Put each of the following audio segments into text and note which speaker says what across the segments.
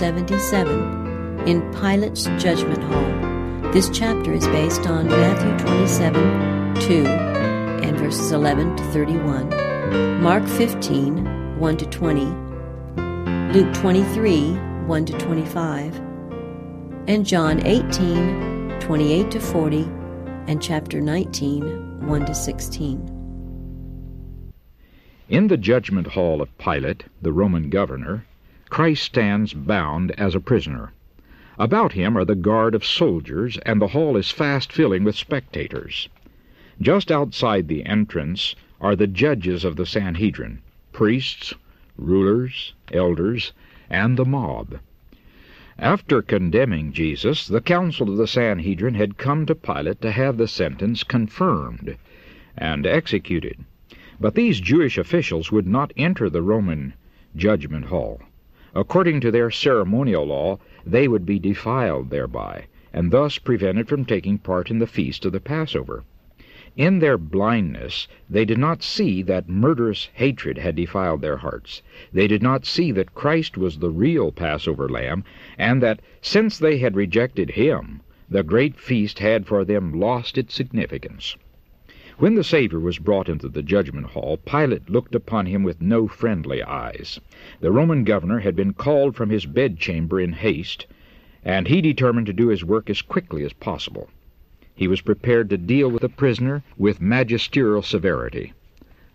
Speaker 1: 77 in Pilate's Judgment Hall. This chapter is based on Matthew 27 2 and verses 11 to 31, Mark 15 1 to 20, Luke 23 1 to 25, and John 18 28 to 40, and chapter 19 1 to 16.
Speaker 2: In the judgment hall of Pilate, the Roman governor, Christ stands bound as a prisoner. About him are the guard of soldiers, and the hall is fast filling with spectators. Just outside the entrance are the judges of the Sanhedrin, priests, rulers, elders, and the mob. After condemning Jesus, the council of the Sanhedrin had come to Pilate to have the sentence confirmed and executed. But these Jewish officials would not enter the Roman judgment hall. According to their ceremonial law, they would be defiled thereby, and thus prevented from taking part in the feast of the Passover. In their blindness, they did not see that murderous hatred had defiled their hearts. They did not see that Christ was the real Passover lamb, and that, since they had rejected him, the great feast had for them lost its significance. When the Savior was brought into the judgment hall, Pilate looked upon him with no friendly eyes. The Roman governor had been called from his bedchamber in haste, and he determined to do his work as quickly as possible. He was prepared to deal with the prisoner with magisterial severity.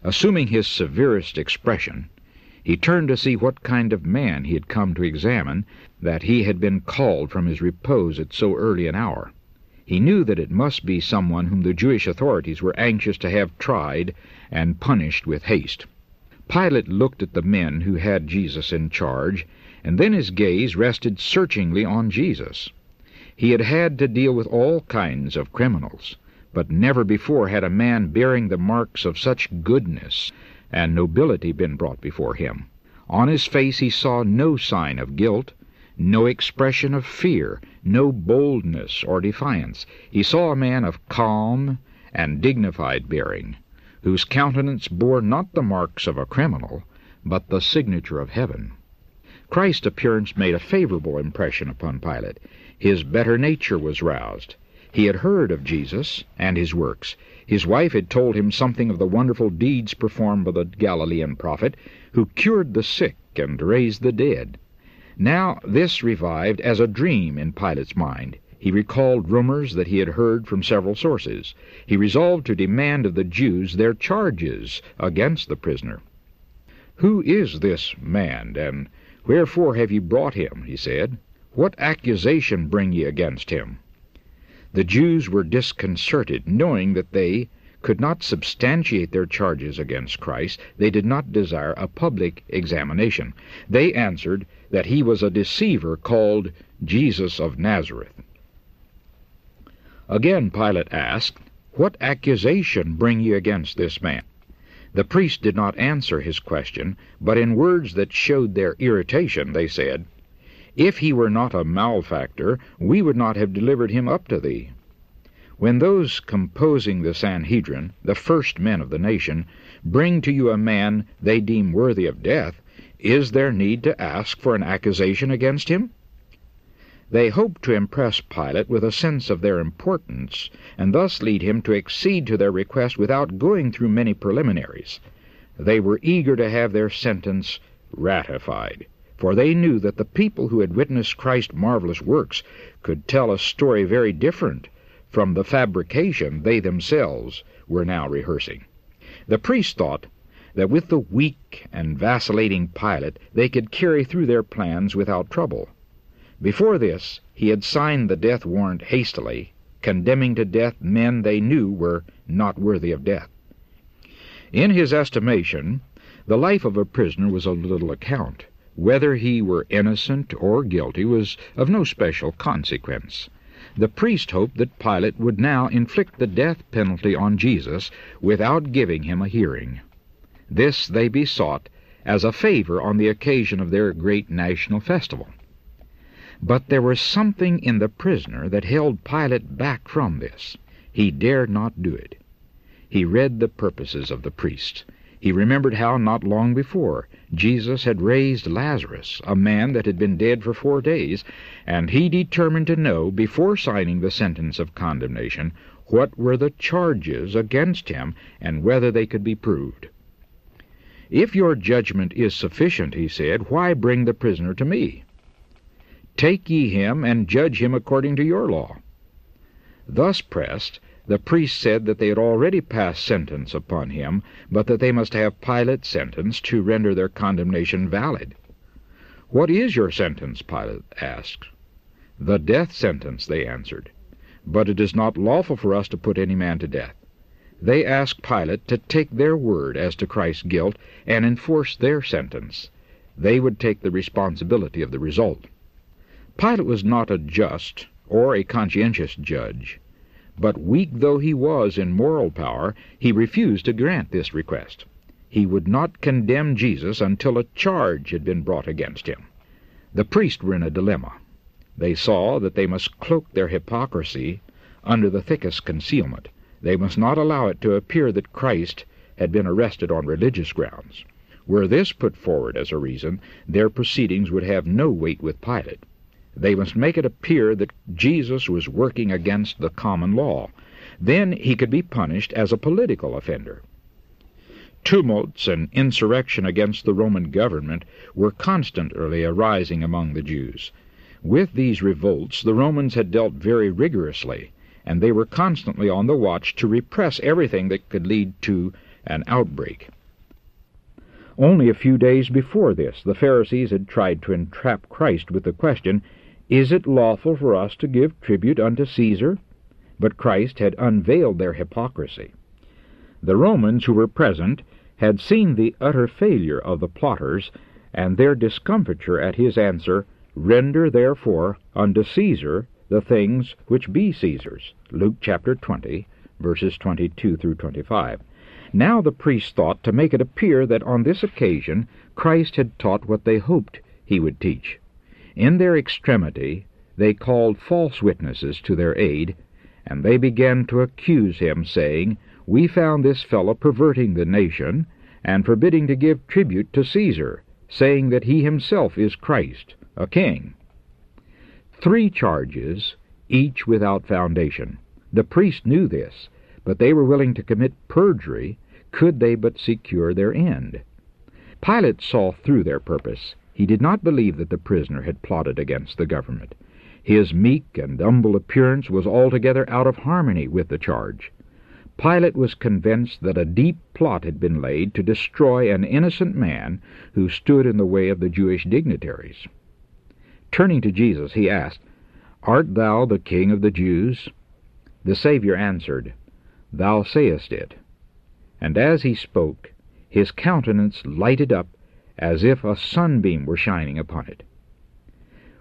Speaker 2: Assuming his severest expression, he turned to see what kind of man he had come to examine, that he had been called from his repose at so early an hour. He knew that it must be someone whom the Jewish authorities were anxious to have tried and punished with haste. Pilate looked at the men who had Jesus in charge, and then his gaze rested searchingly on Jesus. He had had to deal with all kinds of criminals, but never before had a man bearing the marks of such goodness and nobility been brought before him. On his face he saw no sign of guilt, no expression of fear, no boldness or defiance. He saw a man of calm and dignified bearing, whose countenance bore not the marks of a criminal, but the signature of heaven. Christ's appearance made a favorable impression upon Pilate. His better nature was roused. He had heard of Jesus and his works. His wife had told him something of the wonderful deeds performed by the Galilean prophet, who cured the sick and raised the dead. Now this revived as a dream in Pilate's mind. He recalled rumors that he had heard from several sources. He resolved to demand of the Jews their charges against the prisoner. Who is this man, and wherefore have ye brought him? he said. What accusation bring ye against him? The Jews were disconcerted, knowing that they could not substantiate their charges against Christ. They did not desire a public examination. They answered, that he was a deceiver called Jesus of Nazareth. Again Pilate asked, What accusation bring ye against this man? The priests did not answer his question, but in words that showed their irritation they said, If he were not a malefactor, we would not have delivered him up to thee. When those composing the Sanhedrin, the first men of the nation, bring to you a man they deem worthy of death, is there need to ask for an accusation against him? They hoped to impress Pilate with a sense of their importance, and thus lead him to accede to their request without going through many preliminaries. They were eager to have their sentence ratified, for they knew that the people who had witnessed Christ's marvelous works could tell a story very different from the fabrication they themselves were now rehearsing. The priests thought that with the weak and vacillating Pilate they could carry through their plans without trouble. Before this, he had signed the death warrant hastily, condemning to death men they knew were not worthy of death. In his estimation, the life of a prisoner was of little account. Whether he were innocent or guilty was of no special consequence. The priest hoped that Pilate would now inflict the death penalty on Jesus without giving him a hearing. This they besought as a favor on the occasion of their great national festival. But there was something in the prisoner that held Pilate back from this. He dared not do it. He read the purposes of the priest. He remembered how, not long before, Jesus had raised Lazarus, a man that had been dead for four days, and he determined to know, before signing the sentence of condemnation, what were the charges against him, and whether they could be proved. If your judgment is sufficient, he said, why bring the prisoner to me? Take ye him, and judge him according to your law. Thus pressed, the priests said that they had already passed sentence upon him, but that they must have Pilate's sentence to render their condemnation valid. What is your sentence? Pilate asked. The death sentence, they answered. But it is not lawful for us to put any man to death. They asked Pilate to take their word as to Christ's guilt and enforce their sentence. They would take the responsibility of the result. Pilate was not a just or a conscientious judge. But weak though he was in moral power, he refused to grant this request. He would not condemn Jesus until a charge had been brought against him. The priests were in a dilemma. They saw that they must cloak their hypocrisy under the thickest concealment. They must not allow it to appear that Christ had been arrested on religious grounds. Were this put forward as a reason, their proceedings would have no weight with Pilate. They must make it appear that Jesus was working against the common law. Then he could be punished as a political offender. Tumults and insurrection against the Roman government were constantly arising among the Jews. With these revolts the Romans had dealt very rigorously, and they were constantly on the watch to repress everything that could lead to an outbreak. Only a few days before this, the Pharisees had tried to entrap Christ with the question, is it lawful for us to give tribute unto Caesar? But Christ had unveiled their hypocrisy. The Romans who were present had seen the utter failure of the plotters, and their discomfiture at his answer, Render therefore unto Caesar the things which be Caesar's. Luke chapter 20, verses 22 through 25. Now the priests thought to make it appear that on this occasion Christ had taught what they hoped he would teach. In their extremity they called false witnesses to their aid, and they began to accuse him, saying, We found this fellow perverting the nation, and forbidding to give tribute to Caesar, saying that he himself is Christ, a king. Three charges, each without foundation. The priests knew this, but they were willing to commit perjury could they but secure their end. Pilate saw through their purpose he did not believe that the prisoner had plotted against the government. His meek and humble appearance was altogether out of harmony with the charge. Pilate was convinced that a deep plot had been laid to destroy an innocent man who stood in the way of the Jewish dignitaries. Turning to Jesus, he asked, Art thou the King of the Jews? The Savior answered, Thou sayest it. And as he spoke, his countenance lighted up as if a sunbeam were shining upon it.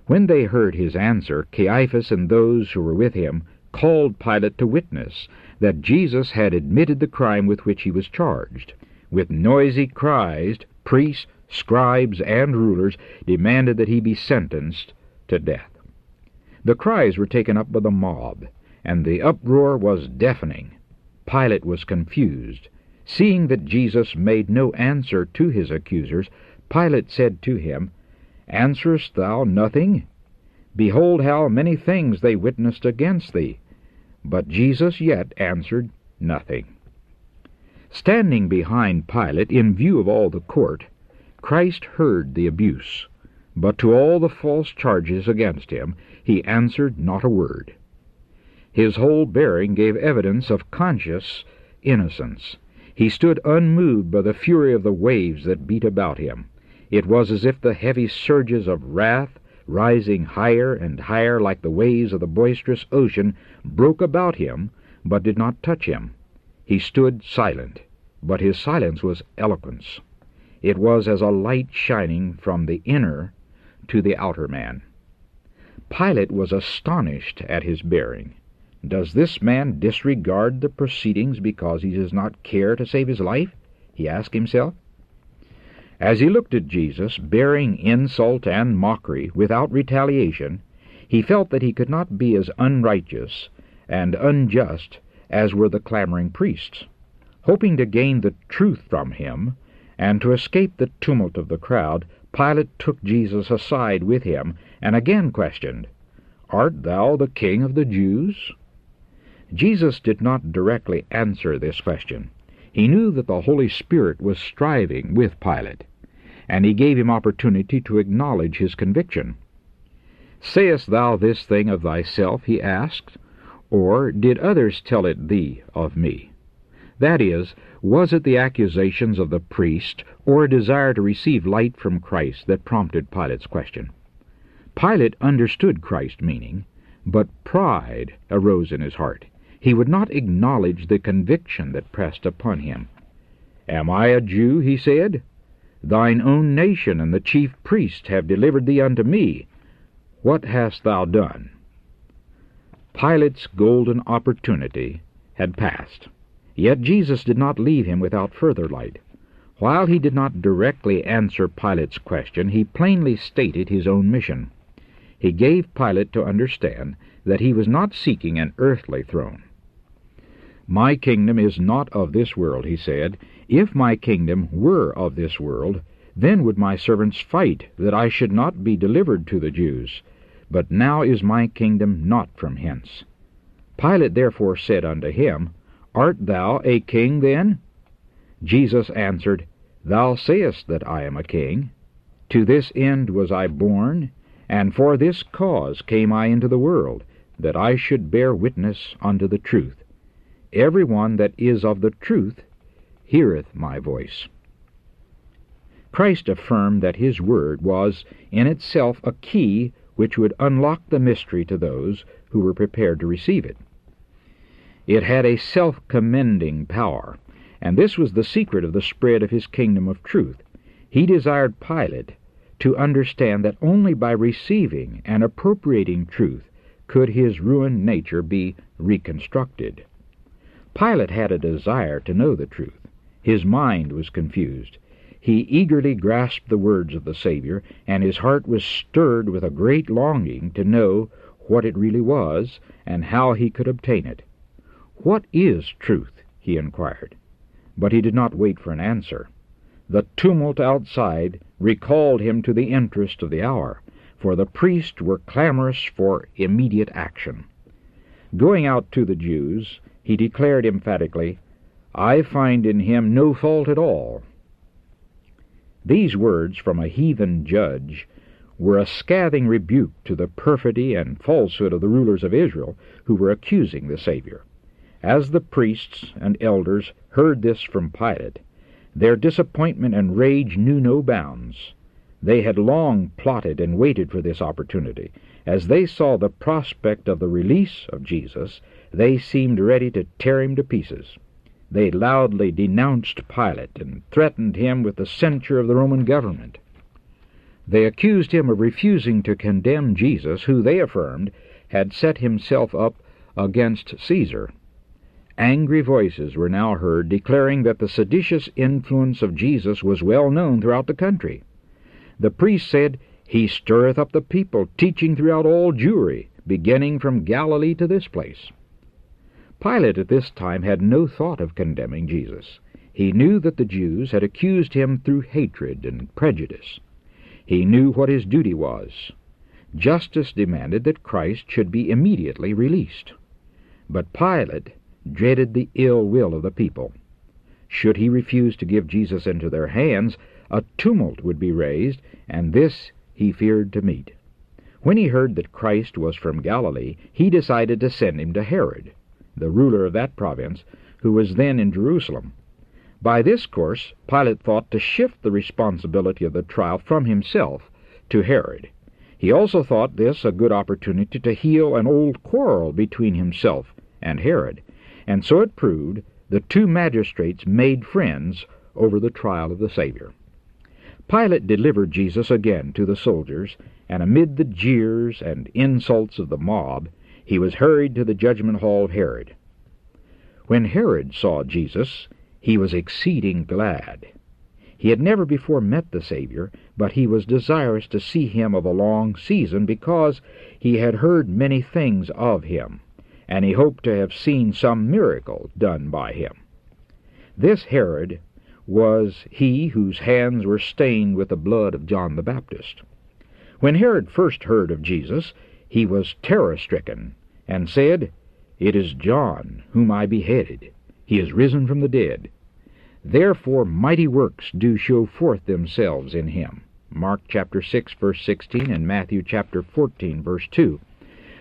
Speaker 2: When they heard his answer, Caiaphas and those who were with him called Pilate to witness that Jesus had admitted the crime with which he was charged. With noisy cries, priests, scribes, and rulers demanded that he be sentenced to death. The cries were taken up by the mob, and the uproar was deafening. Pilate was confused. Seeing that Jesus made no answer to his accusers, Pilate said to him, Answerest thou nothing? Behold how many things they witnessed against thee. But Jesus yet answered nothing. Standing behind Pilate, in view of all the court, Christ heard the abuse, but to all the false charges against him he answered not a word. His whole bearing gave evidence of conscious innocence. He stood unmoved by the fury of the waves that beat about him. It was as if the heavy surges of wrath, rising higher and higher like the waves of the boisterous ocean, broke about him, but did not touch him. He stood silent, but his silence was eloquence. It was as a light shining from the inner to the outer man. Pilate was astonished at his bearing. Does this man disregard the proceedings because he does not care to save his life? he asked himself. As he looked at Jesus, bearing insult and mockery without retaliation, he felt that he could not be as unrighteous and unjust as were the clamoring priests. Hoping to gain the truth from him, and to escape the tumult of the crowd, Pilate took Jesus aside with him, and again questioned, Art thou the king of the Jews? Jesus did not directly answer this question. He knew that the Holy Spirit was striving with Pilate, and he gave him opportunity to acknowledge his conviction. Sayest thou this thing of thyself, he asked, or did others tell it thee of me? That is, was it the accusations of the priest or a desire to receive light from Christ that prompted Pilate's question? Pilate understood Christ's meaning, but pride arose in his heart. He would not acknowledge the conviction that pressed upon him. Am I a Jew? he said. Thine own nation and the chief priests have delivered thee unto me. What hast thou done? Pilate's golden opportunity had passed. Yet Jesus did not leave him without further light. While he did not directly answer Pilate's question, he plainly stated his own mission. He gave Pilate to understand that he was not seeking an earthly throne. My kingdom is not of this world, he said. If my kingdom were of this world, then would my servants fight that I should not be delivered to the Jews. But now is my kingdom not from hence. Pilate therefore said unto him, Art thou a king then? Jesus answered, Thou sayest that I am a king. To this end was I born, and for this cause came I into the world, that I should bear witness unto the truth. Every one that is of the truth heareth my voice. Christ affirmed that his word was in itself a key which would unlock the mystery to those who were prepared to receive it. It had a self commending power, and this was the secret of the spread of his kingdom of truth. He desired Pilate to understand that only by receiving and appropriating truth could his ruined nature be reconstructed. Pilate had a desire to know the truth. His mind was confused. He eagerly grasped the words of the Savior, and his heart was stirred with a great longing to know what it really was, and how he could obtain it. What is truth? he inquired. But he did not wait for an answer. The tumult outside recalled him to the interest of the hour, for the priests were clamorous for immediate action. Going out to the Jews, he declared emphatically, I find in him no fault at all. These words from a heathen judge were a scathing rebuke to the perfidy and falsehood of the rulers of Israel who were accusing the Savior. As the priests and elders heard this from Pilate, their disappointment and rage knew no bounds. They had long plotted and waited for this opportunity. As they saw the prospect of the release of Jesus, they seemed ready to tear him to pieces. They loudly denounced Pilate and threatened him with the censure of the Roman government. They accused him of refusing to condemn Jesus, who, they affirmed, had set himself up against Caesar. Angry voices were now heard declaring that the seditious influence of Jesus was well known throughout the country. The priests said, He stirreth up the people, teaching throughout all Jewry, beginning from Galilee to this place. Pilate at this time had no thought of condemning Jesus. He knew that the Jews had accused him through hatred and prejudice. He knew what his duty was. Justice demanded that Christ should be immediately released. But Pilate dreaded the ill will of the people. Should he refuse to give Jesus into their hands, a tumult would be raised, and this he feared to meet. When he heard that Christ was from Galilee, he decided to send him to Herod the ruler of that province, who was then in Jerusalem. By this course, Pilate thought to shift the responsibility of the trial from himself to Herod. He also thought this a good opportunity to heal an old quarrel between himself and Herod, and so it proved the two magistrates made friends over the trial of the Savior. Pilate delivered Jesus again to the soldiers, and amid the jeers and insults of the mob, he was hurried to the judgment hall of Herod. When Herod saw Jesus, he was exceeding glad. He had never before met the Savior, but he was desirous to see him of a long season because he had heard many things of him, and he hoped to have seen some miracle done by him. This Herod was he whose hands were stained with the blood of John the Baptist. When Herod first heard of Jesus, he was terror stricken, and said, It is John, whom I beheaded. He is risen from the dead. Therefore mighty works do show forth themselves in him. Mark chapter 6 verse 16 and Matthew chapter 14 verse 2.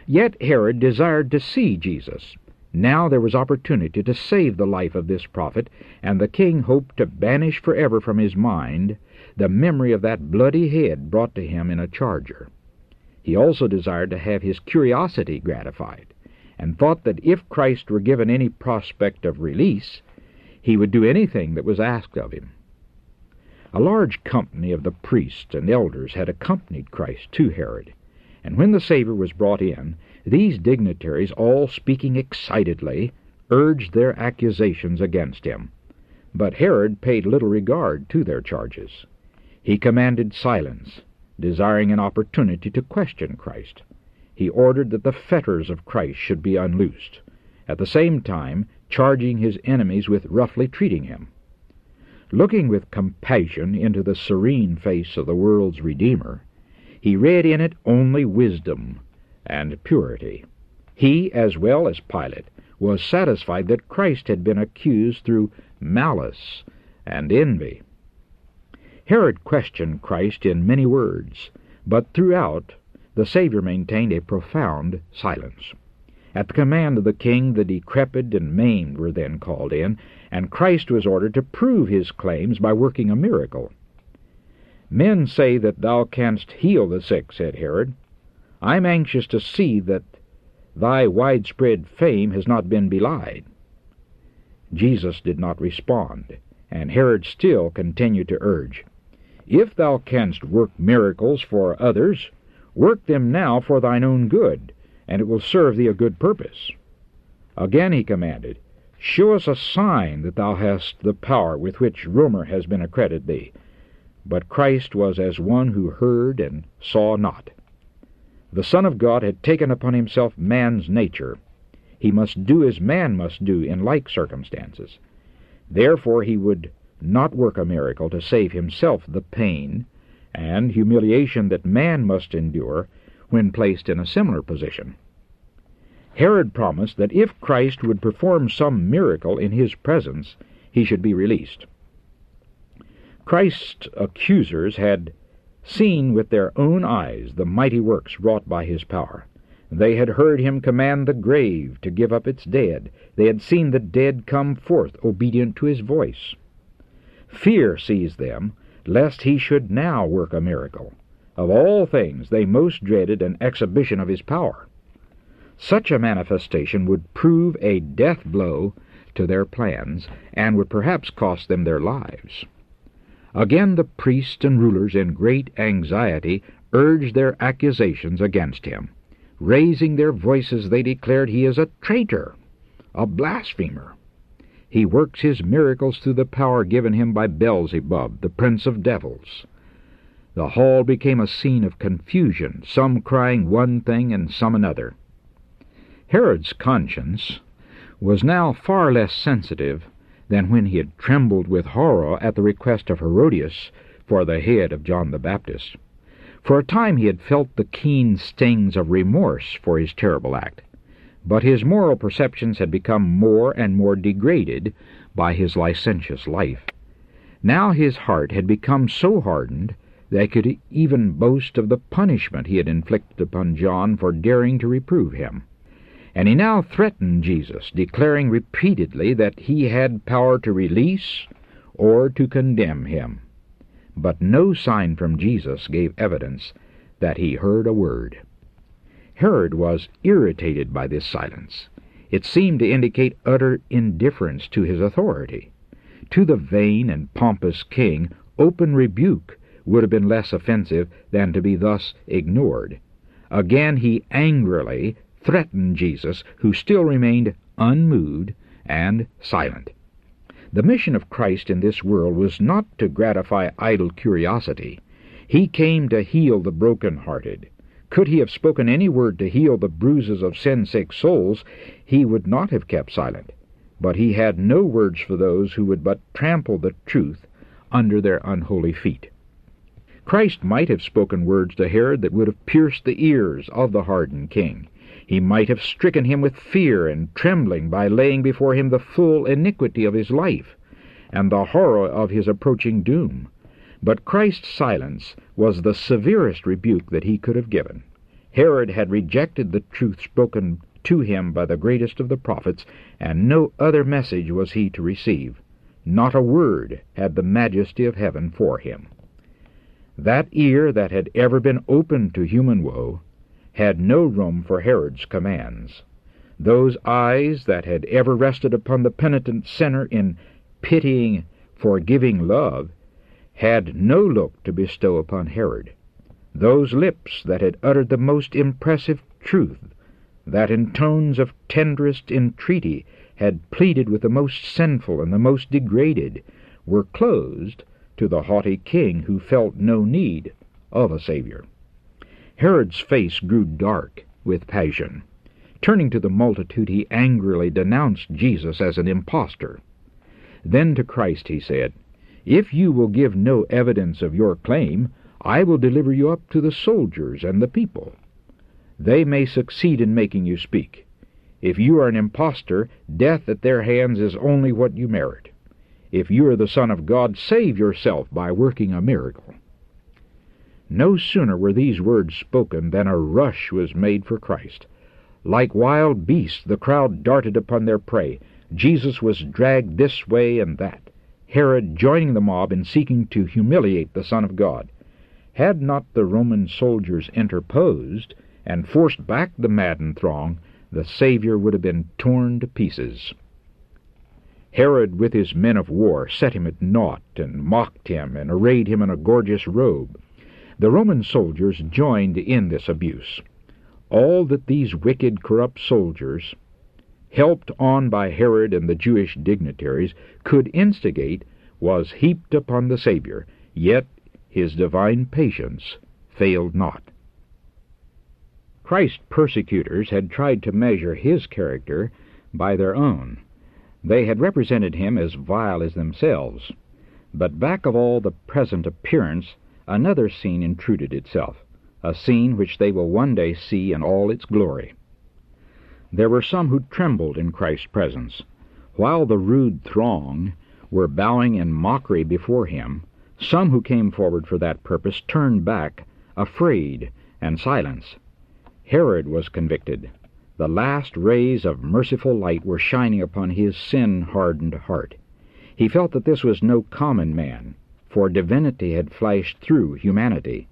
Speaker 2: Yet Herod desired to see Jesus. Now there was opportunity to save the life of this prophet, and the king hoped to banish forever from his mind the memory of that bloody head brought to him in a charger. He also desired to have his curiosity gratified, and thought that if Christ were given any prospect of release, he would do anything that was asked of him. A large company of the priests and elders had accompanied Christ to Herod, and when the Savior was brought in, these dignitaries, all speaking excitedly, urged their accusations against him. But Herod paid little regard to their charges. He commanded silence, desiring an opportunity to question Christ. He ordered that the fetters of Christ should be unloosed, at the same time charging his enemies with roughly treating him. Looking with compassion into the serene face of the world's Redeemer, he read in it only wisdom and purity. He, as well as Pilate, was satisfied that Christ had been accused through malice and envy. Herod questioned Christ in many words, but throughout the Savior maintained a profound silence. At the command of the king, the decrepit and maimed were then called in, and Christ was ordered to prove his claims by working a miracle. Men say that thou canst heal the sick, said Herod. I am anxious to see that thy widespread fame has not been belied. Jesus did not respond, and Herod still continued to urge, If thou canst work miracles for others, work them now for thine own good, and it will serve thee a good purpose. Again he commanded, Show us a sign that thou hast the power with which rumor has been accredited thee. But Christ was as one who heard and saw not. The Son of God had taken upon himself man's nature. He must do as man must do in like circumstances. Therefore he would not work a miracle to save himself the pain and humiliation that man must endure when placed in a similar position. Herod promised that if Christ would perform some miracle in his presence, he should be released. Christ's accusers had seen with their own eyes the mighty works wrought by his power. They had heard him command the grave to give up its dead. They had seen the dead come forth obedient to his voice. Fear seized them, lest he should now work a miracle. Of all things, they most dreaded an exhibition of his power. Such a manifestation would prove a death blow to their plans, and would perhaps cost them their lives. Again the priests and rulers in great anxiety urged their accusations against him. Raising their voices, they declared he is a traitor, a blasphemer. He works his miracles through the power given him by Beelzebub, the prince of devils. The hall became a scene of confusion, some crying one thing and some another. Herod's conscience was now far less sensitive than when he had trembled with horror at the request of Herodias for the head of John the Baptist. For a time he had felt the keen stings of remorse for his terrible act, but his moral perceptions had become more and more degraded by his licentious life. Now his heart had become so hardened that he could even boast of the punishment he had inflicted upon John for daring to reprove him. And he now threatened Jesus, declaring repeatedly that he had power to release or to condemn him. But no sign from Jesus gave evidence that he heard a word. Herod was irritated by this silence. It seemed to indicate utter indifference to his authority. To the vain and pompous king, open rebuke would have been less offensive than to be thus ignored. Again he angrily threatened Jesus, who still remained unmoved and silent. The mission of Christ in this world was not to gratify idle curiosity. He came to heal the broken-hearted. Could he have spoken any word to heal the bruises of sin-sick souls, he would not have kept silent. but he had no words for those who would but trample the truth under their unholy feet. Christ might have spoken words to Herod that would have pierced the ears of the hardened king. He might have stricken him with fear and trembling by laying before him the full iniquity of his life and the horror of his approaching doom. But Christ's silence was the severest rebuke that he could have given. Herod had rejected the truth spoken to him by the greatest of the prophets, and no other message was he to receive. Not a word had the majesty of heaven for him. That ear that had ever been opened to human woe had no room for Herod's commands. Those eyes that had ever rested upon the penitent sinner in pitying, forgiving love had no look to bestow upon Herod. Those lips that had uttered the most impressive truth, that in tones of tenderest entreaty had pleaded with the most sinful and the most degraded, were closed to the haughty king who felt no need of a Savior. Herod's face grew dark with passion. Turning to the multitude, he angrily denounced Jesus as an impostor. Then to Christ he said, If you will give no evidence of your claim, I will deliver you up to the soldiers and the people. They may succeed in making you speak. If you are an impostor, death at their hands is only what you merit. If you are the Son of God, save yourself by working a miracle. No sooner were these words spoken than a rush was made for Christ. Like wild beasts, the crowd darted upon their prey. Jesus was dragged this way and that, Herod joining the mob in seeking to humiliate the Son of God. Had not the Roman soldiers interposed and forced back the maddened throng, the Savior would have been torn to pieces. Herod with his men of war set him at naught, and mocked him, and arrayed him in a gorgeous robe. The Roman soldiers joined in this abuse. All that these wicked, corrupt soldiers, helped on by Herod and the Jewish dignitaries, could instigate was heaped upon the Savior, yet his divine patience failed not. Christ's persecutors had tried to measure his character by their own. They had represented him as vile as themselves. But back of all the present appearance, another scene intruded itself, a scene which they will one day see in all its glory. There were some who trembled in Christ's presence. While the rude throng were bowing in mockery before him, some who came forward for that purpose turned back, afraid and silence. Herod was convicted. The last rays of merciful light were shining upon his sin-hardened heart. He felt that this was no common man, for divinity had flashed through humanity.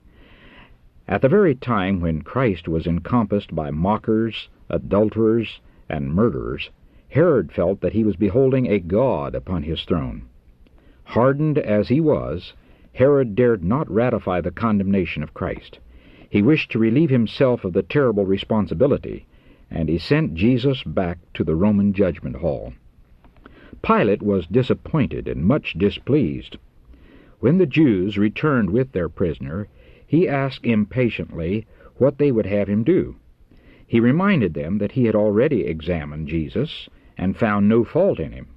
Speaker 2: At the very time when Christ was encompassed by mockers, adulterers, and murderers, Herod felt that he was beholding a God upon his throne. Hardened as he was, Herod dared not ratify the condemnation of Christ. He wished to relieve himself of the terrible responsibility, and he sent Jesus back to the Roman judgment hall. Pilate was disappointed and much displeased. When the Jews returned with their prisoner, he asked impatiently what they would have him do. He reminded them that he had already examined Jesus and found no fault in him.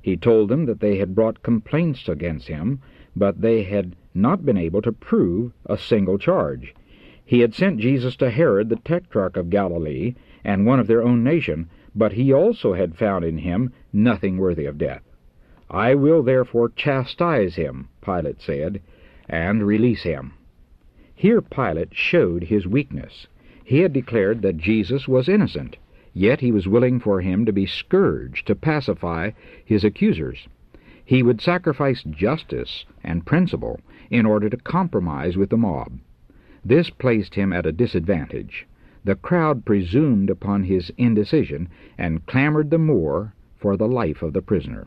Speaker 2: He told them that they had brought complaints against him, but they had not been able to prove a single charge. He had sent Jesus to Herod the tetrarch of Galilee, and one of their own nation, but he also had found in him nothing worthy of death. I will therefore chastise him, Pilate said, and release him. Here Pilate showed his weakness. He had declared that Jesus was innocent, yet he was willing for him to be scourged to pacify his accusers. He would sacrifice justice and principle in order to compromise with the mob. This placed him at a disadvantage. The crowd presumed upon his indecision and clamored the more for the life of the prisoner.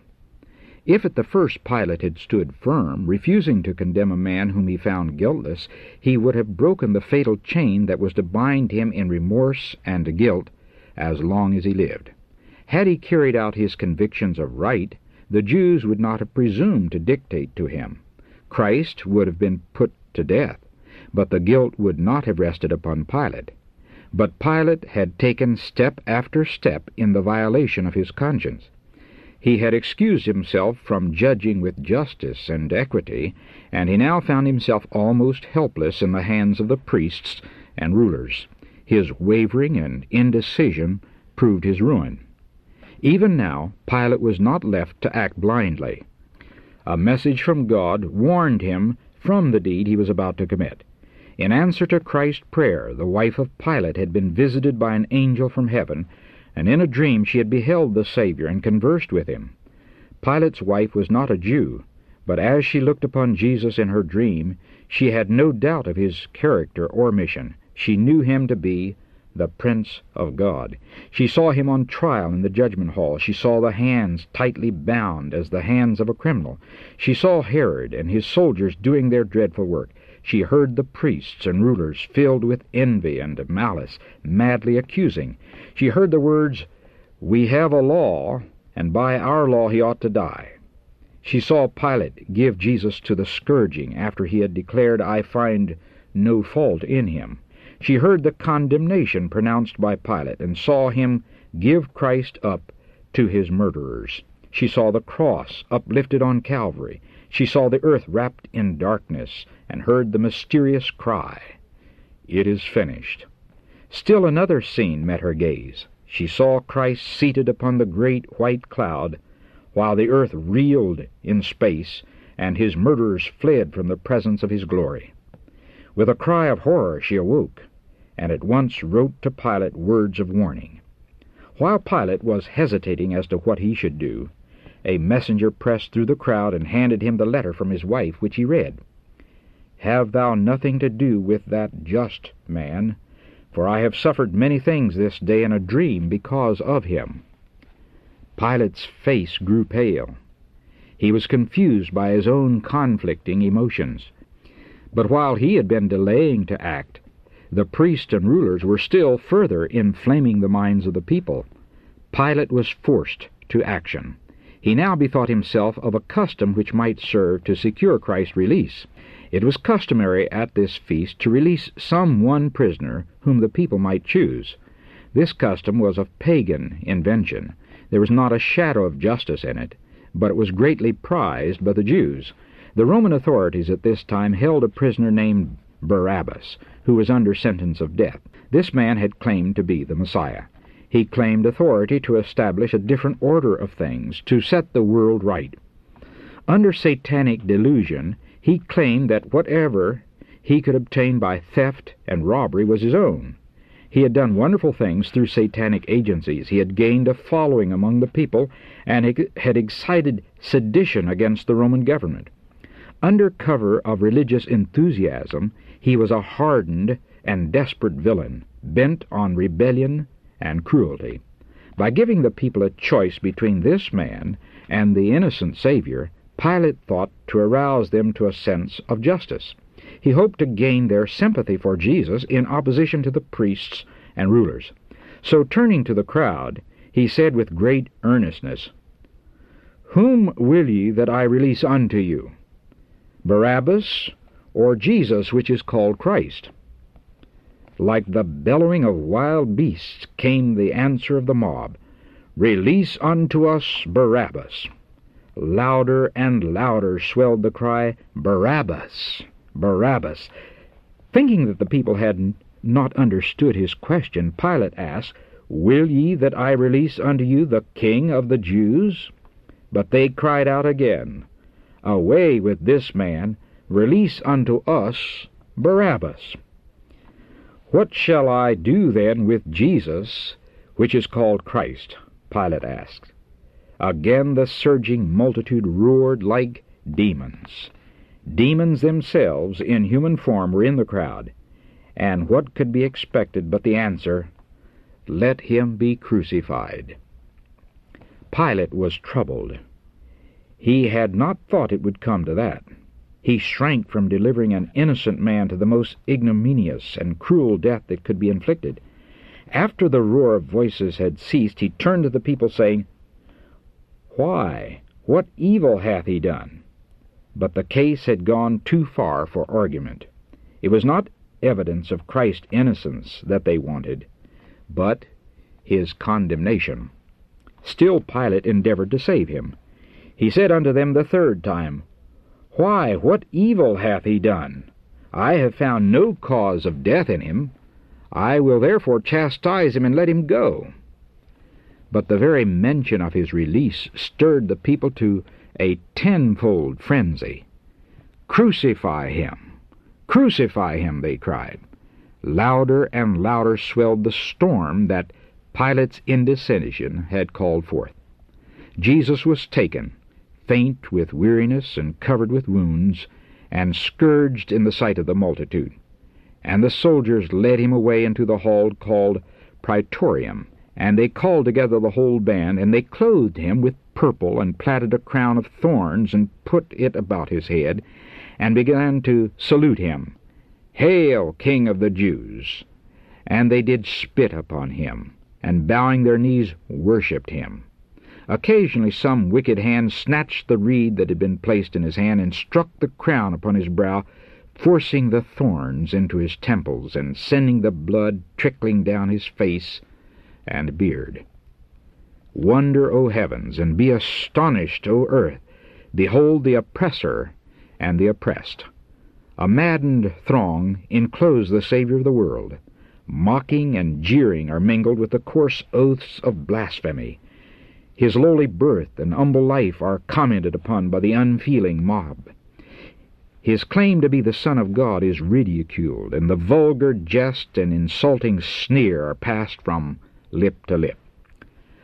Speaker 2: If at the first Pilate had stood firm, refusing to condemn a man whom he found guiltless, he would have broken the fatal chain that was to bind him in remorse and guilt as long as he lived. Had he carried out his convictions of right, the Jews would not have presumed to dictate to him. Christ would have been put to death, but the guilt would not have rested upon Pilate. But Pilate had taken step after step in the violation of his conscience. He had excused himself from judging with justice and equity, and he now found himself almost helpless in the hands of the priests and rulers. His wavering and indecision proved his ruin. Even now, Pilate was not left to act blindly. A message from God warned him from the deed he was about to commit. In answer to Christ's prayer, the wife of Pilate had been visited by an angel from heaven, and in a dream she had beheld the Savior and conversed with him. Pilate's wife was not a Jew, but as she looked upon Jesus in her dream, she had no doubt of his character or mission. She knew him to be the Prince of God. She saw him on trial in the judgment hall. She saw the hands tightly bound as the hands of a criminal. She saw Herod and his soldiers doing their dreadful work. She heard the priests and rulers, filled with envy and malice, madly accusing. She heard the words, We have a law, and by our law he ought to die. She saw Pilate give Jesus to the scourging after he had declared, I find no fault in him. She heard the condemnation pronounced by Pilate, and saw him give Christ up to his murderers. She saw the cross uplifted on Calvary. She saw the earth wrapped in darkness, and heard the mysterious cry, It is finished. Still another scene met her gaze. She saw Christ seated upon the great white cloud, while the earth reeled in space, and his murderers fled from the presence of his glory. With a cry of horror she awoke, and at once wrote to Pilate words of warning. While Pilate was hesitating as to what he should do, a messenger pressed through the crowd and handed him the letter from his wife, which he read. Have thou nothing to do with that just man, for I have suffered many things this day in a dream because of him. Pilate's face grew pale. He was confused by his own conflicting emotions. But while he had been delaying to act, the priests and rulers were still further inflaming the minds of the people. Pilate was forced to action. He now bethought himself of a custom which might serve to secure Christ's release. It was customary at this feast to release some one prisoner whom the people might choose. This custom was of pagan invention. There was not a shadow of justice in it, but it was greatly prized by the Jews. The Roman authorities at this time held a prisoner named Barabbas, who was under sentence of death. This man had claimed to be the Messiah. He claimed authority to establish a different order of things, to set the world right. Under satanic delusion, he claimed that whatever he could obtain by theft and robbery was his own. He had done wonderful things through satanic agencies. He had gained a following among the people and he had excited sedition against the Roman government. Under cover of religious enthusiasm, he was a hardened and desperate villain, bent on rebellion and cruelty. By giving the people a choice between this man and the innocent Savior, Pilate thought to arouse them to a sense of justice. He hoped to gain their sympathy for Jesus in opposition to the priests and rulers. So turning to the crowd, he said with great earnestness, Whom will ye that I release unto you? Barabbas or Jesus, which is called Christ? Like the bellowing of wild beasts came the answer of the mob, Release unto us Barabbas. Louder and louder swelled the cry, Barabbas, Barabbas. Thinking that the people had not understood his question, Pilate asked, Will ye that I release unto you the King of the Jews? But they cried out again, Away with this man, release unto us Barabbas. What shall I do then with Jesus, which is called Christ? Pilate asked. Again the surging multitude roared like demons. Demons themselves, in human form, were in the crowd, and what could be expected but the answer, Let him be crucified. Pilate was troubled. He had not thought it would come to that. He shrank from delivering an innocent man to the most ignominious and cruel death that could be inflicted. After the roar of voices had ceased, he turned to the people, saying, Why? What evil hath he done? But the case had gone too far for argument. It was not evidence of Christ's innocence that they wanted, but his condemnation. Still Pilate endeavored to save him. He said unto them the third time, Why, what evil hath he done? I have found no cause of death in him. I will therefore chastise him and let him go. But the very mention of his release stirred the people to a tenfold frenzy. Crucify him! Crucify him! they cried. Louder and louder swelled the storm that Pilate's indecision had called forth. Jesus was taken, faint with weariness and covered with wounds, and scourged in the sight of the multitude. And the soldiers led him away into the hall called Praetorium, and they called together the whole band, and they clothed him with purple, and platted a crown of thorns, and put it about his head, and began to salute him, Hail, King of the Jews! And they did spit upon him, and bowing their knees worshipped him. Occasionally some wicked hand snatched the reed that had been placed in his hand and struck the crown upon his brow, forcing the thorns into his temples and sending the blood trickling down his face and beard. Wonder, O heavens, and be astonished, O earth! Behold the oppressor and the oppressed. A maddened throng enclose the Savior of the world. Mocking and jeering are mingled with the coarse oaths of blasphemy. His lowly birth and humble life are commented upon by the unfeeling mob. His claim to be the Son of God is ridiculed, and the vulgar jest and insulting sneer are passed from lip to lip.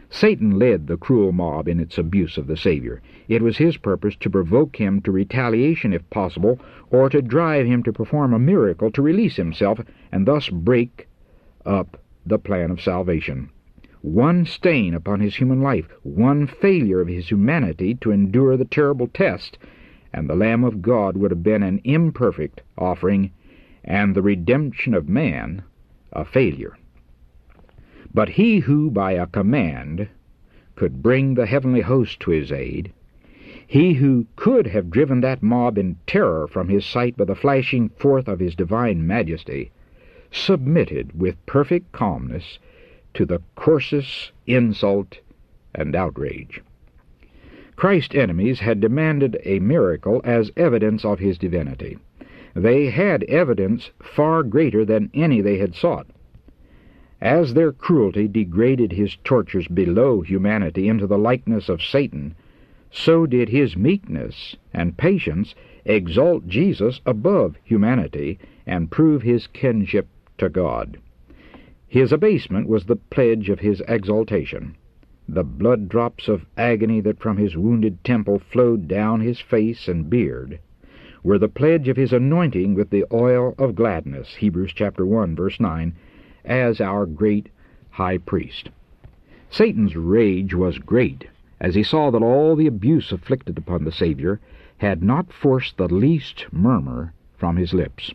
Speaker 2: Satan led the cruel mob in its abuse of the Savior. It was his purpose to provoke him to retaliation if possible, or to drive him to perform a miracle to release himself, and thus break up the plan of salvation. One stain upon his human life, one failure of his humanity to endure the terrible test, and the Lamb of God would have been an imperfect offering, and the redemption of man a failure. But he who by a command could bring the heavenly host to his aid, he who could have driven that mob in terror from his sight by the flashing forth of his divine majesty, submitted with perfect calmness to the coarsest insult and outrage. Christ's enemies had demanded a miracle as evidence of his divinity. They had evidence far greater than any they had sought. As their cruelty degraded his tortures below humanity into the likeness of Satan, so did his meekness and patience exalt Jesus above humanity and prove his kinship to God. His abasement was the pledge of his exaltation. The blood drops of agony that from his wounded temple flowed down his face and beard were the pledge of his anointing with the oil of gladness, Hebrews chapter 1 verse 9, as our great high priest. Satan's rage was great as he saw that all the abuse inflicted upon the Savior had not forced the least murmur from his lips.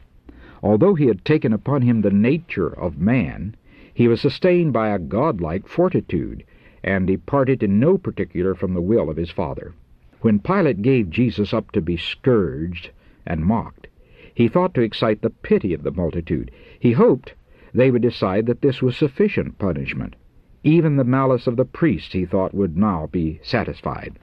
Speaker 2: Although he had taken upon him the nature of man, he was sustained by a godlike fortitude, and departed in no particular from the will of his Father. When Pilate gave Jesus up to be scourged and mocked, he thought to excite the pity of the multitude. He hoped they would decide that this was sufficient punishment. Even the malice of the priests, he thought, would now be satisfied.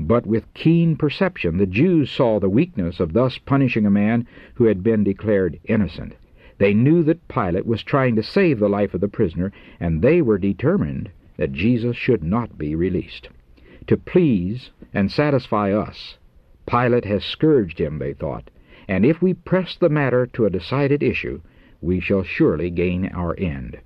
Speaker 2: But with keen perception the Jews saw the weakness of thus punishing a man who had been declared innocent. They knew that Pilate was trying to save the life of the prisoner, and they were determined that Jesus should not be released. To please and satisfy us, Pilate has scourged him, they thought, and if we press the matter to a decided issue, we shall surely gain our end.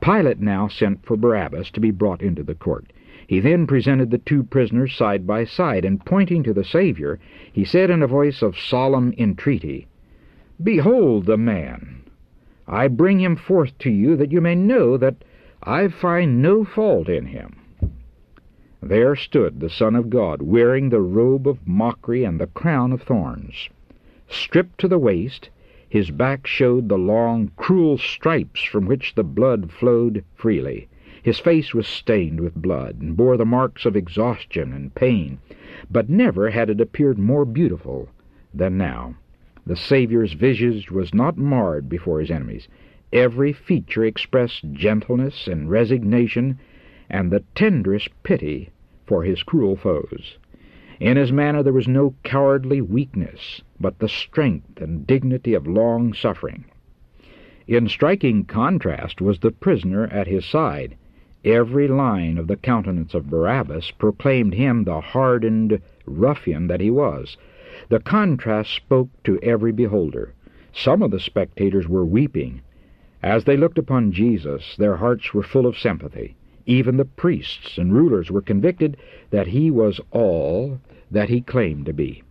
Speaker 2: Pilate now sent for Barabbas to be brought into the court. He then presented the two prisoners side by side, and pointing to the Savior, he said in a voice of solemn entreaty, Behold the man! I bring him forth to you that you may know that I find no fault in him. There stood the Son of God, wearing the robe of mockery and the crown of thorns. Stripped to the waist, his back showed the long, cruel stripes from which the blood flowed freely. His face was stained with blood, and bore the marks of exhaustion and pain, but never had it appeared more beautiful than now. The Saviour's visage was not marred before his enemies. Every feature expressed gentleness and resignation, and the tenderest pity for his cruel foes. In his manner there was no cowardly weakness, but the strength and dignity of long suffering. In striking contrast was the prisoner at his side. Every line of the countenance of Barabbas proclaimed him the hardened ruffian that he was. The contrast spoke to every beholder. Some of the spectators were weeping. As they looked upon Jesus, their hearts were full of sympathy. Even the priests and rulers were convicted that he was all that he claimed to be.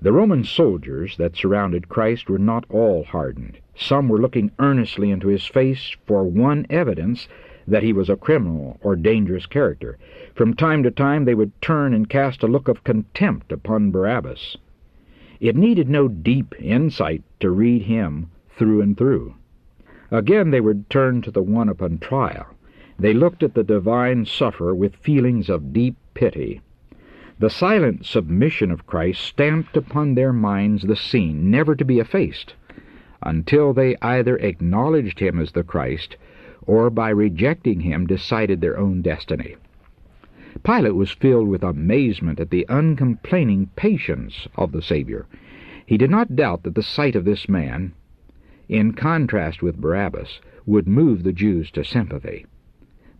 Speaker 2: The Roman soldiers that surrounded Christ were not all hardened. Some were looking earnestly into his face for one evidence that he was a criminal or dangerous character. From time to time they would turn and cast a look of contempt upon Barabbas. It needed no deep insight to read him through and through. Again they would turn to the one upon trial. They looked at the divine sufferer with feelings of deep pity. The silent submission of Christ stamped upon their minds the scene, never to be effaced, until they either acknowledged him as the Christ, or by rejecting him decided their own destiny. Pilate was filled with amazement at the uncomplaining patience of the Savior. He did not doubt that the sight of this man, in contrast with Barabbas, would move the Jews to sympathy.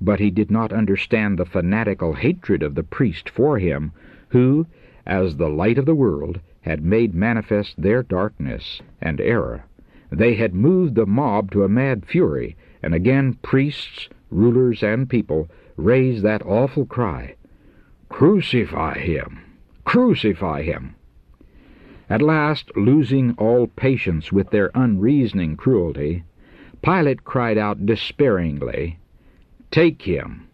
Speaker 2: But he did not understand the fanatical hatred of the priest for him, who, as the light of the world, had made manifest their darkness and error. They had moved the mob to a mad fury, and again priests, rulers, and people raised that awful cry, Crucify him! Crucify him! At last, losing all patience with their unreasoning cruelty, Pilate cried out despairingly, Take him!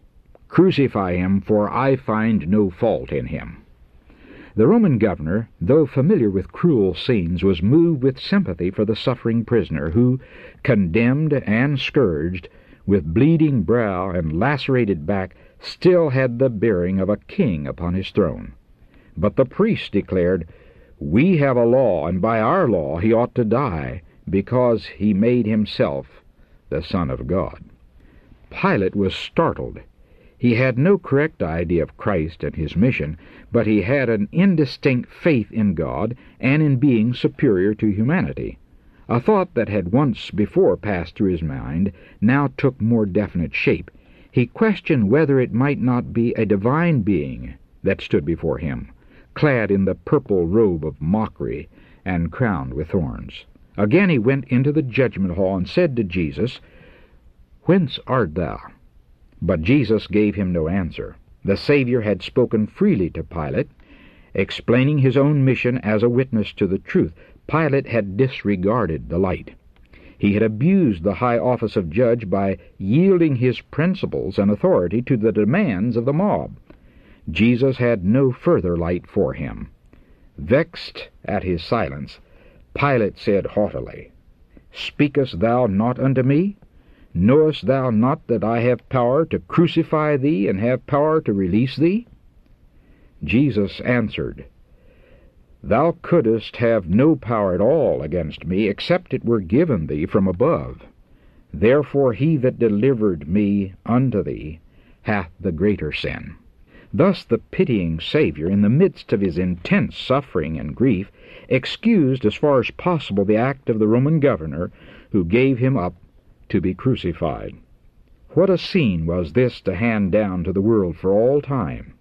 Speaker 2: Crucify him, for I find no fault in him. The Roman governor, though familiar with cruel scenes, was moved with sympathy for the suffering prisoner, who, condemned and scourged, with bleeding brow and lacerated back, still had the bearing of a king upon his throne. But the priests declared, We have a law, and by our law he ought to die, because he made himself the Son of God. Pilate was startled he had no correct idea of Christ and his mission, but he had an indistinct faith in God and in being superior to humanity. A thought that had once before passed through his mind now took more definite shape. He questioned whether it might not be a divine being that stood before him, clad in the purple robe of mockery and crowned with thorns. Again he went into the judgment hall and said to Jesus, Whence art thou? But Jesus gave him no answer. The Savior had spoken freely to Pilate, explaining his own mission as a witness to the truth. Pilate had disregarded the light. He had abused the high office of judge by yielding his principles and authority to the demands of the mob. Jesus had no further light for him. Vexed at his silence, Pilate said haughtily, Speakest thou not unto me? Knowest thou not that I have power to crucify thee, and have power to release thee? Jesus answered, Thou couldst have no power at all against me, except it were given thee from above. Therefore he that delivered me unto thee hath the greater sin. Thus the pitying Savior, in the midst of his intense suffering and grief, excused as far as possible the act of the Roman governor, who gave him up to be crucified. What a scene was this to hand down to the world for all time!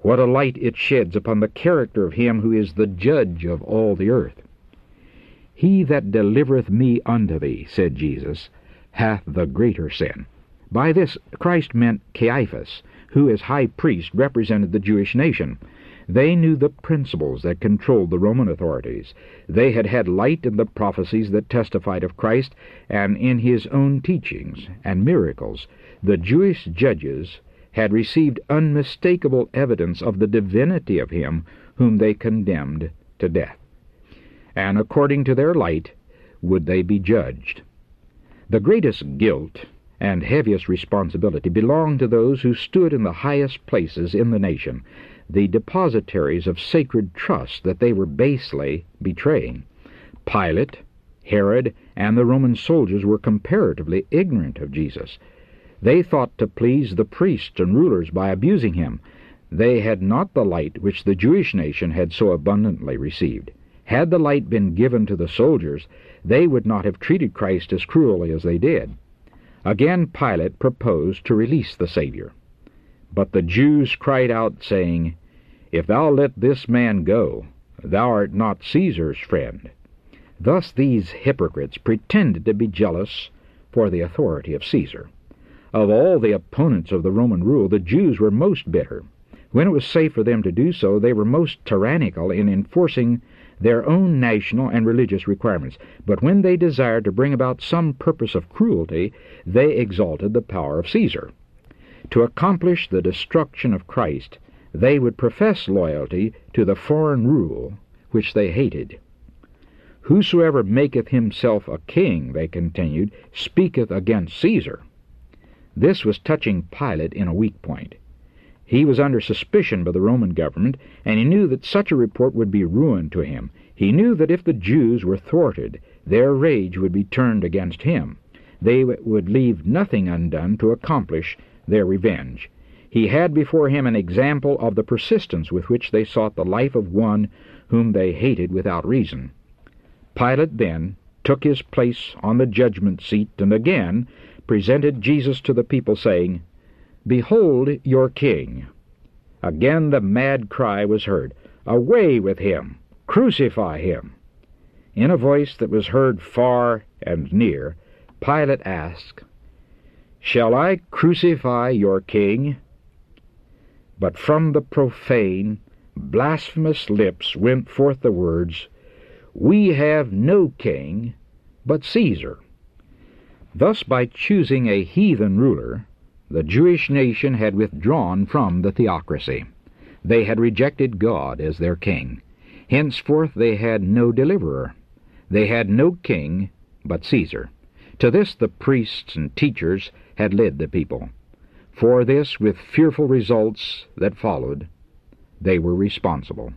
Speaker 2: What a light it sheds upon the character of him who is the judge of all the earth! He that delivereth me unto thee, said Jesus, hath the greater sin. By this Christ meant Caiaphas, who as high priest represented the Jewish nation, they knew the principles that controlled the Roman authorities. They had had light in the prophecies that testified of Christ, and in his own teachings and miracles. The Jewish judges had received unmistakable evidence of the divinity of him whom they condemned to death. And according to their light would they be judged. The greatest guilt and heaviest responsibility belonged to those who stood in the highest places in the nation, the depositaries of sacred trust that they were basely betraying. Pilate, Herod, and the Roman soldiers were comparatively ignorant of Jesus. They thought to please the priests and rulers by abusing him. They had not the light which the Jewish nation had so abundantly received. Had the light been given to the soldiers, they would not have treated Christ as cruelly as they did. Again Pilate proposed to release the Savior. But the Jews cried out, saying, If thou let this man go, thou art not Caesar's friend. Thus these hypocrites pretended to be jealous for the authority of Caesar. Of all the opponents of the Roman rule, the Jews were most bitter. When it was safe for them to do so, they were most tyrannical in enforcing their own national and religious requirements. But when they desired to bring about some purpose of cruelty, they exalted the power of Caesar. To accomplish the destruction of Christ, they would profess loyalty to the foreign rule which they hated. Whosoever maketh himself a king, they continued, speaketh against Caesar. This was touching Pilate in a weak point. He was under suspicion by the Roman government, and he knew that such a report would be ruin to him. He knew that if the Jews were thwarted, their rage would be turned against him. They would leave nothing undone to accomplish their revenge. He had before him an example of the persistence with which they sought the life of one whom they hated without reason. Pilate then took his place on the judgment seat and again presented Jesus to the people, saying, Behold your king. Again the mad cry was heard, Away with him! Crucify him! In a voice that was heard far and near, Pilate asked, Shall I crucify your king? But from the profane, blasphemous lips went forth the words, We have no king but Caesar. Thus, by choosing a heathen ruler, the Jewish nation had withdrawn from the theocracy. They had rejected God as their king. Henceforth they had no deliverer. They had no king but Caesar. To this the priests and teachers had led the people. For this, with fearful results that followed, they were responsible.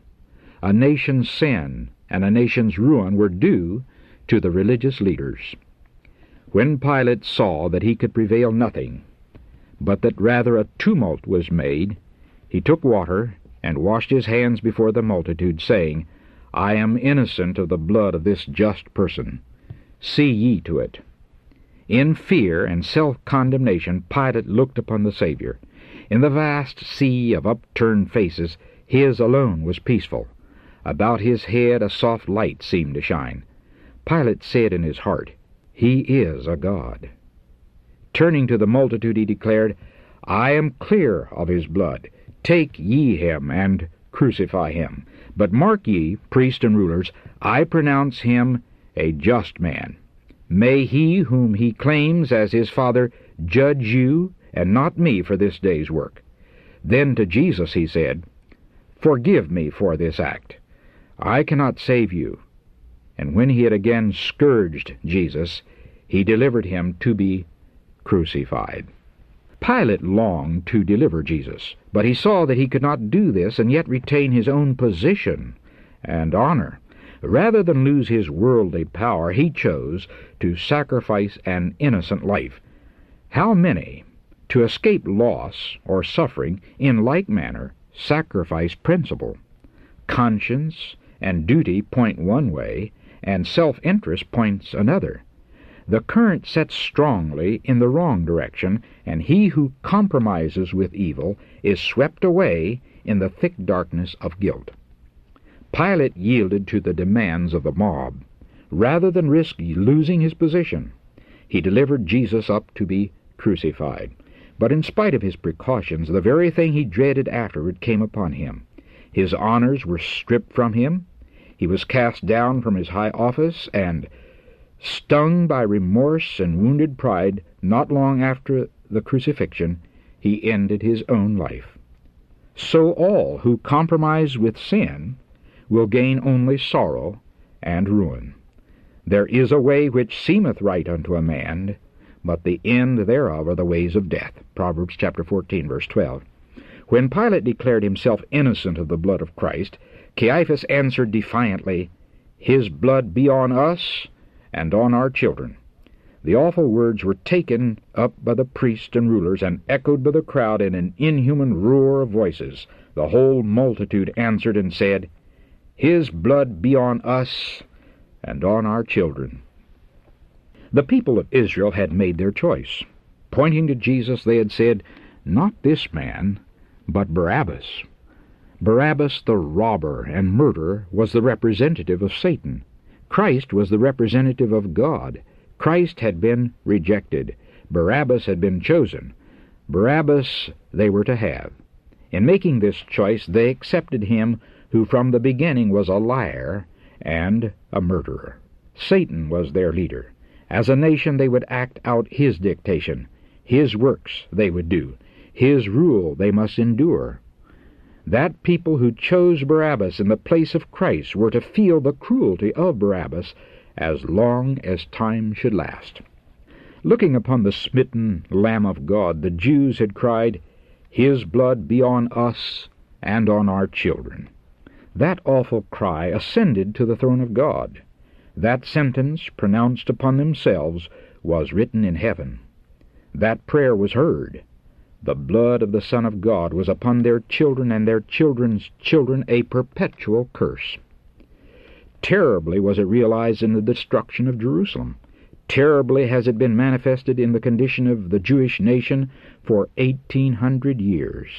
Speaker 2: A nation's sin and a nation's ruin were due to the religious leaders. When Pilate saw that he could prevail nothing, but that rather a tumult was made, he took water and washed his hands before the multitude, saying, I am innocent of the blood of this just person. See ye to it. In fear and self-condemnation Pilate looked upon the Savior. In the vast sea of upturned faces, his alone was peaceful. About his head a soft light seemed to shine. Pilate said in his heart, he is a god. Turning to the multitude, he declared, I am clear of his blood. Take ye him, and crucify him. But mark ye, priests and rulers, I pronounce him a just man. May he whom he claims as his father judge you, and not me, for this day's work. Then to Jesus he said, Forgive me for this act. I cannot save you, and when he had again scourged Jesus, he delivered him to be crucified. Pilate longed to deliver Jesus, but he saw that he could not do this and yet retain his own position and honor. Rather than lose his worldly power, he chose to sacrifice an innocent life. How many, to escape loss or suffering, in like manner sacrifice principle? Conscience and duty point one way, and self-interest points another. The current sets strongly in the wrong direction, and he who compromises with evil is swept away in the thick darkness of guilt. Pilate yielded to the demands of the mob. Rather than risk losing his position, he delivered Jesus up to be crucified. But in spite of his precautions, the very thing he dreaded afterward came upon him. His honors were stripped from him, he was cast down from his high office, and, stung by remorse and wounded pride, not long after the crucifixion, he ended his own life. So all who compromise with sin will gain only sorrow and ruin. There is a way which seemeth right unto a man, but the end thereof are the ways of death. Proverbs chapter 14, verse 12. When Pilate declared himself innocent of the blood of Christ, Caiaphas answered defiantly, His blood be on us and on our children. The awful words were taken up by the priests and rulers and echoed by the crowd in an inhuman roar of voices. The whole multitude answered and said, His blood be on us and on our children. The people of Israel had made their choice. Pointing to Jesus, they had said, Not this man, but Barabbas. Barabbas, the robber and murderer, was the representative of Satan. Christ was the representative of God. Christ had been rejected. Barabbas had been chosen. Barabbas they were to have. In making this choice, they accepted him who from the beginning was a liar and a murderer. Satan was their leader. As a nation, they would act out his dictation. His works they would do. His rule they must endure. That people who chose Barabbas in the place of Christ were to feel the cruelty of Barabbas as long as time should last. Looking upon the smitten Lamb of God, the Jews had cried, His blood be on us and on our children. That awful cry ascended to the throne of God. That sentence, pronounced upon themselves, was written in heaven. That prayer was heard. The blood of the Son of God was upon their children and their children's children a perpetual curse. Terribly was it realized in the destruction of Jerusalem. Terribly has it been manifested in the condition of the Jewish nation for eighteen hundred years.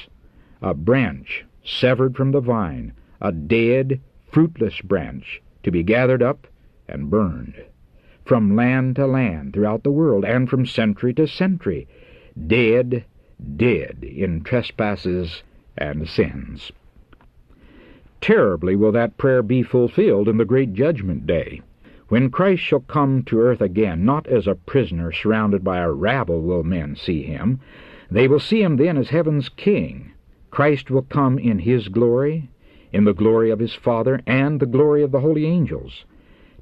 Speaker 2: A branch severed from the vine, a dead, fruitless branch, to be gathered up and burned. From land to land throughout the world, and from century to century, dead dead in trespasses and sins. Terribly will that prayer be fulfilled in the great judgment day. When Christ shall come to earth again, not as a prisoner surrounded by a rabble will men see him, they will see him then as heaven's king. Christ will come in his glory, in the glory of his Father, and the glory of the holy angels.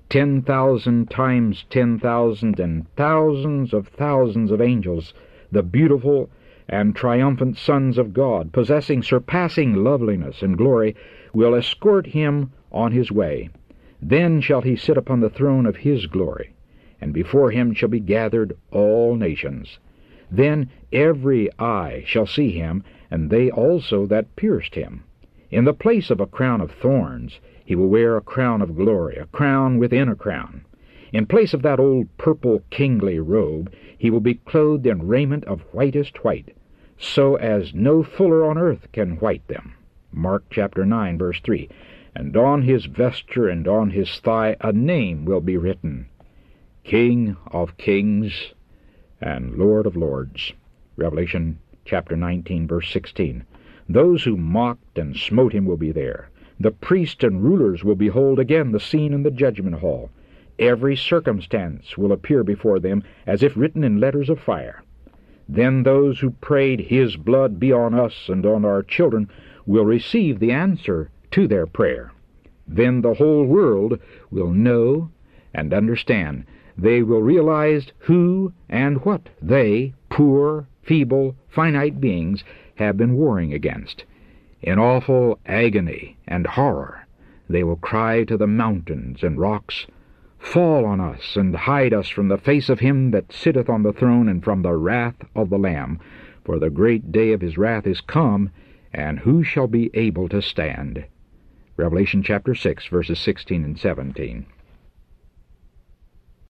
Speaker 2: Ten thousand times ten thousand and thousands of thousands of angels, the beautiful and triumphant sons of God, possessing surpassing loveliness and glory, will escort him on his way. Then shall he sit upon the throne of his glory, and before him shall be gathered all nations. Then every eye shall see him, and they also that pierced him. In the place of a crown of thorns, he will wear a crown of glory, a crown within a crown. In place of that old purple kingly robe, he will be clothed in raiment of whitest white, so as no fuller on earth can white them. Mark chapter 9, verse 3. And on his vesture and on his thigh a name will be written King of Kings and Lord of Lords. Revelation chapter 19, verse 16. Those who mocked and smote him will be there. The priests and rulers will behold again the scene in the judgment hall. Every circumstance will appear before them as if written in letters of fire. Then those who prayed, His blood be on us and on our children, will receive the answer to their prayer. Then the whole world will know and understand. They will realize who and what they, poor, feeble, finite beings, have been warring against. In awful agony and horror, they will cry to the mountains and rocks, Fall on us, and hide us from the face of him that sitteth on the throne, and from the wrath of the Lamb. For the great day of his wrath is come, and who shall be able to stand? Revelation chapter 6, verses 16 and 17.